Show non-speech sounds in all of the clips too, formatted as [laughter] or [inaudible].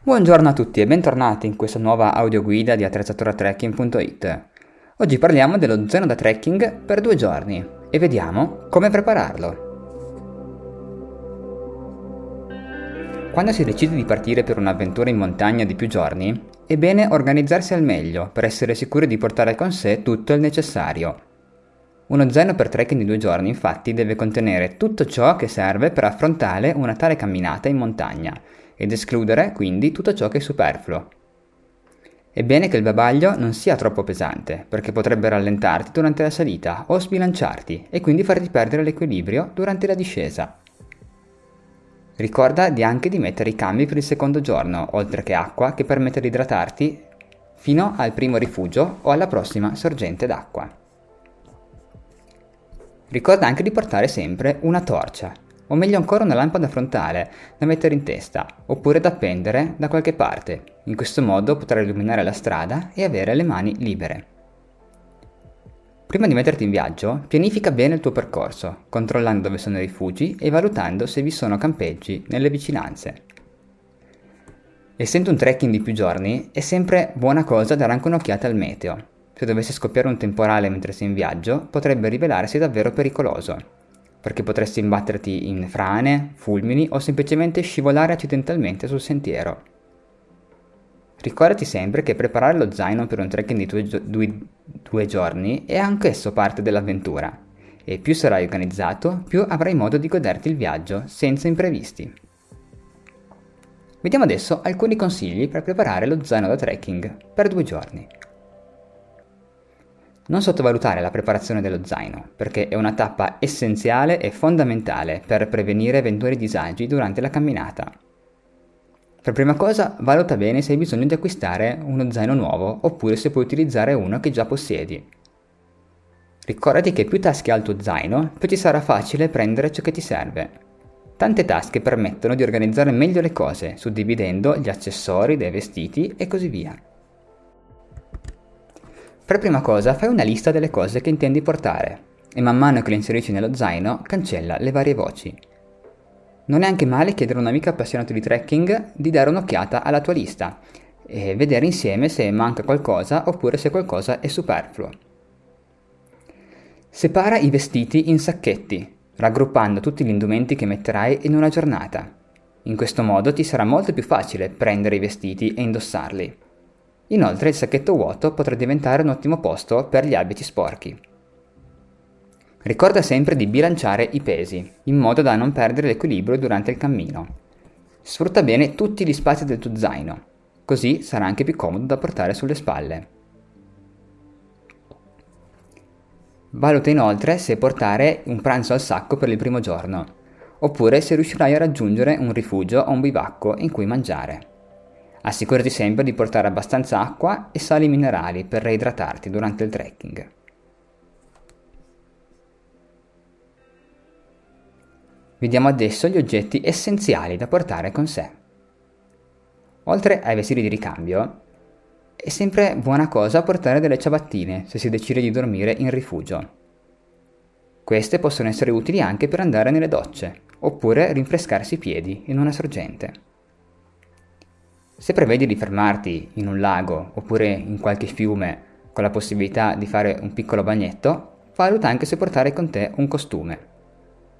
Buongiorno a tutti e bentornati in questa nuova audioguida di attrezzatura-trekking.it. Oggi parliamo dello zaino da trekking per due giorni e vediamo come prepararlo. Quando si decide di partire per un'avventura in montagna di più giorni, è bene organizzarsi al meglio per essere sicuri di portare con sé tutto il necessario. Uno zaino per trekking di due giorni infatti deve contenere tutto ciò che serve per affrontare una tale camminata in montagna ed escludere quindi tutto ciò che è superfluo. È bene che il bagaglio non sia troppo pesante, perché potrebbe rallentarti durante la salita o sbilanciarti e quindi farti perdere l'equilibrio durante la discesa. Ricorda di anche di mettere i cambi per il secondo giorno, oltre che acqua che permette di idratarti fino al primo rifugio o alla prossima sorgente d'acqua. Ricorda anche di portare sempre una torcia, o meglio ancora una lampada frontale da mettere in testa, oppure da appendere da qualche parte. In questo modo potrai illuminare la strada e avere le mani libere. Prima di metterti in viaggio, pianifica bene il tuo percorso, controllando dove sono i rifugi e valutando se vi sono campeggi nelle vicinanze. Essendo un trekking di più giorni, è sempre buona cosa dare anche un'occhiata al meteo. Se dovesse scoppiare un temporale mentre sei in viaggio, potrebbe rivelarsi davvero pericoloso, perché potresti imbatterti in frane, fulmini o semplicemente scivolare accidentalmente sul sentiero. Ricordati sempre che preparare lo zaino per un trekking di due, due, due giorni è anch'esso parte dell'avventura e più sarai organizzato, più avrai modo di goderti il viaggio senza imprevisti. Vediamo adesso alcuni consigli per preparare lo zaino da trekking per due giorni. Non sottovalutare la preparazione dello zaino, perché è una tappa essenziale e fondamentale per prevenire eventuali disagi durante la camminata. Per prima cosa, valuta bene se hai bisogno di acquistare uno zaino nuovo oppure se puoi utilizzare uno che già possiedi. Ricordati che più tasche ha il tuo zaino, più ti sarà facile prendere ciò che ti serve. Tante tasche permettono di organizzare meglio le cose, suddividendo gli accessori dei vestiti e così via. Per prima cosa fai una lista delle cose che intendi portare e man mano che le inserisci nello zaino cancella le varie voci. Non è anche male chiedere a un amico appassionato di trekking di dare un'occhiata alla tua lista e vedere insieme se manca qualcosa oppure se qualcosa è superfluo. Separa i vestiti in sacchetti, raggruppando tutti gli indumenti che metterai in una giornata. In questo modo ti sarà molto più facile prendere i vestiti e indossarli. Inoltre il sacchetto vuoto potrà diventare un ottimo posto per gli abiti sporchi. Ricorda sempre di bilanciare i pesi, in modo da non perdere l'equilibrio durante il cammino. Sfrutta bene tutti gli spazi del tuo zaino, così sarà anche più comodo da portare sulle spalle. Valuta inoltre se portare un pranzo al sacco per il primo giorno, oppure se riuscirai a raggiungere un rifugio o un bivacco in cui mangiare. Assicurati sempre di portare abbastanza acqua e sali minerali per reidratarti durante il trekking. Vediamo adesso gli oggetti essenziali da portare con sé. Oltre ai vestiti di ricambio, è sempre buona cosa portare delle ciabattine se si decide di dormire in rifugio. Queste possono essere utili anche per andare nelle docce, oppure rinfrescarsi i piedi in una sorgente. Se prevedi di fermarti in un lago oppure in qualche fiume con la possibilità di fare un piccolo bagnetto, valuta anche se portare con te un costume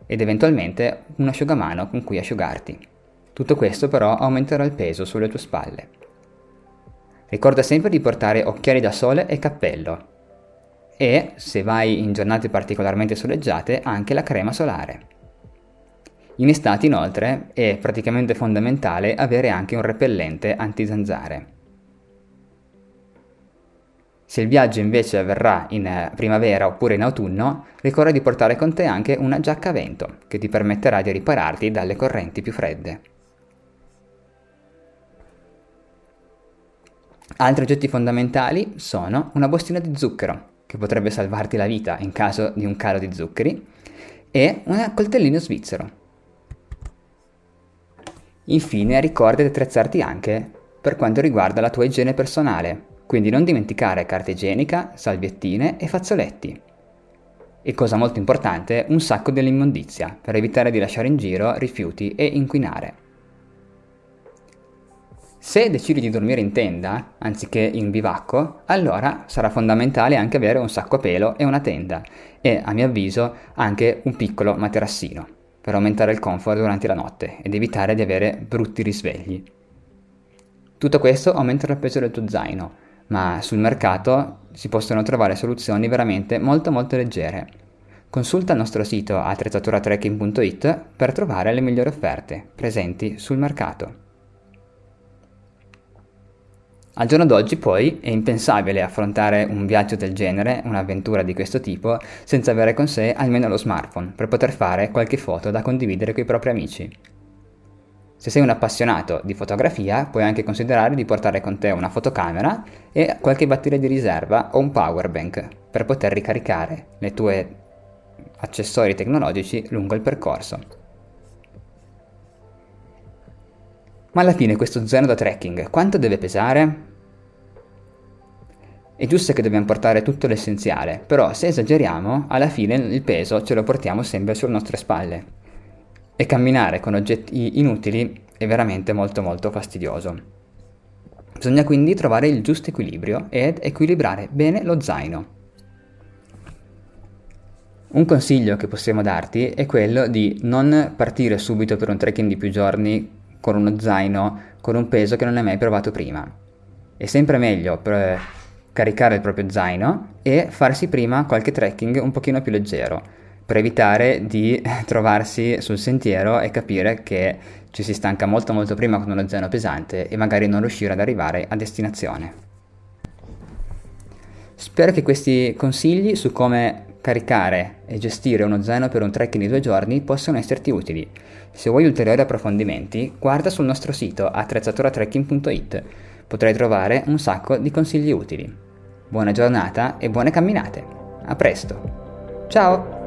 ed eventualmente un asciugamano con cui asciugarti. Tutto questo però aumenterà il peso sulle tue spalle. Ricorda sempre di portare occhiali da sole e cappello e, se vai in giornate particolarmente soleggiate, anche la crema solare. In estate inoltre è praticamente fondamentale avere anche un repellente anti-zanzare. Se il viaggio invece avverrà in eh, primavera oppure in autunno, ricorda di portare con te anche una giacca a vento, che ti permetterà di ripararti dalle correnti più fredde. Altri oggetti fondamentali sono una bustina di zucchero, che potrebbe salvarti la vita in caso di un calo di zuccheri, e un coltellino svizzero. Infine ricorda di attrezzarti anche per quanto riguarda la tua igiene personale, quindi non dimenticare carta igienica, salviettine e fazzoletti. E cosa molto importante, un sacco dell'immondizia, per evitare di lasciare in giro rifiuti e inquinare. Se decidi di dormire in tenda, anziché in bivacco, allora sarà fondamentale anche avere un sacco a pelo e una tenda e, a mio avviso, anche un piccolo materassino per aumentare il comfort durante la notte ed evitare di avere brutti risvegli. Tutto questo aumenterà il peso del tuo zaino, ma sul mercato si possono trovare soluzioni veramente molto molto leggere. Consulta il nostro sito attrezzaturatrekking.it per trovare le migliori offerte presenti sul mercato. Al giorno d'oggi poi è impensabile affrontare un viaggio del genere, un'avventura di questo tipo, senza avere con sé almeno lo smartphone per poter fare qualche foto da condividere con i propri amici. Se sei un appassionato di fotografia, puoi anche considerare di portare con te una fotocamera e qualche batteria di riserva o un power bank per poter ricaricare le tue accessori tecnologici lungo il percorso. Ma alla fine questo zaino da trekking quanto deve pesare? È giusto che dobbiamo portare tutto l'essenziale, però se esageriamo, alla fine il peso ce lo portiamo sempre sulle nostre spalle. E camminare con oggetti inutili è veramente molto molto fastidioso. Bisogna quindi trovare il giusto equilibrio ed equilibrare bene lo zaino. Un consiglio che possiamo darti è quello di non partire subito per un trekking di più giorni con uno zaino con un peso che non hai mai provato prima. È sempre meglio per caricare il proprio zaino e farsi prima qualche trekking un pochino più leggero per evitare di [laughs] trovarsi sul sentiero e capire che ci si stanca molto molto prima con uno zaino pesante e magari non riuscire ad arrivare a destinazione. Spero che questi consigli su come caricare e gestire uno zaino per un trekking di due giorni possano esserti utili. Se vuoi ulteriori approfondimenti, guarda sul nostro sito attrezzaturatrekking.it. Potrai trovare un sacco di consigli utili. Buona giornata e buone camminate. A presto. Ciao!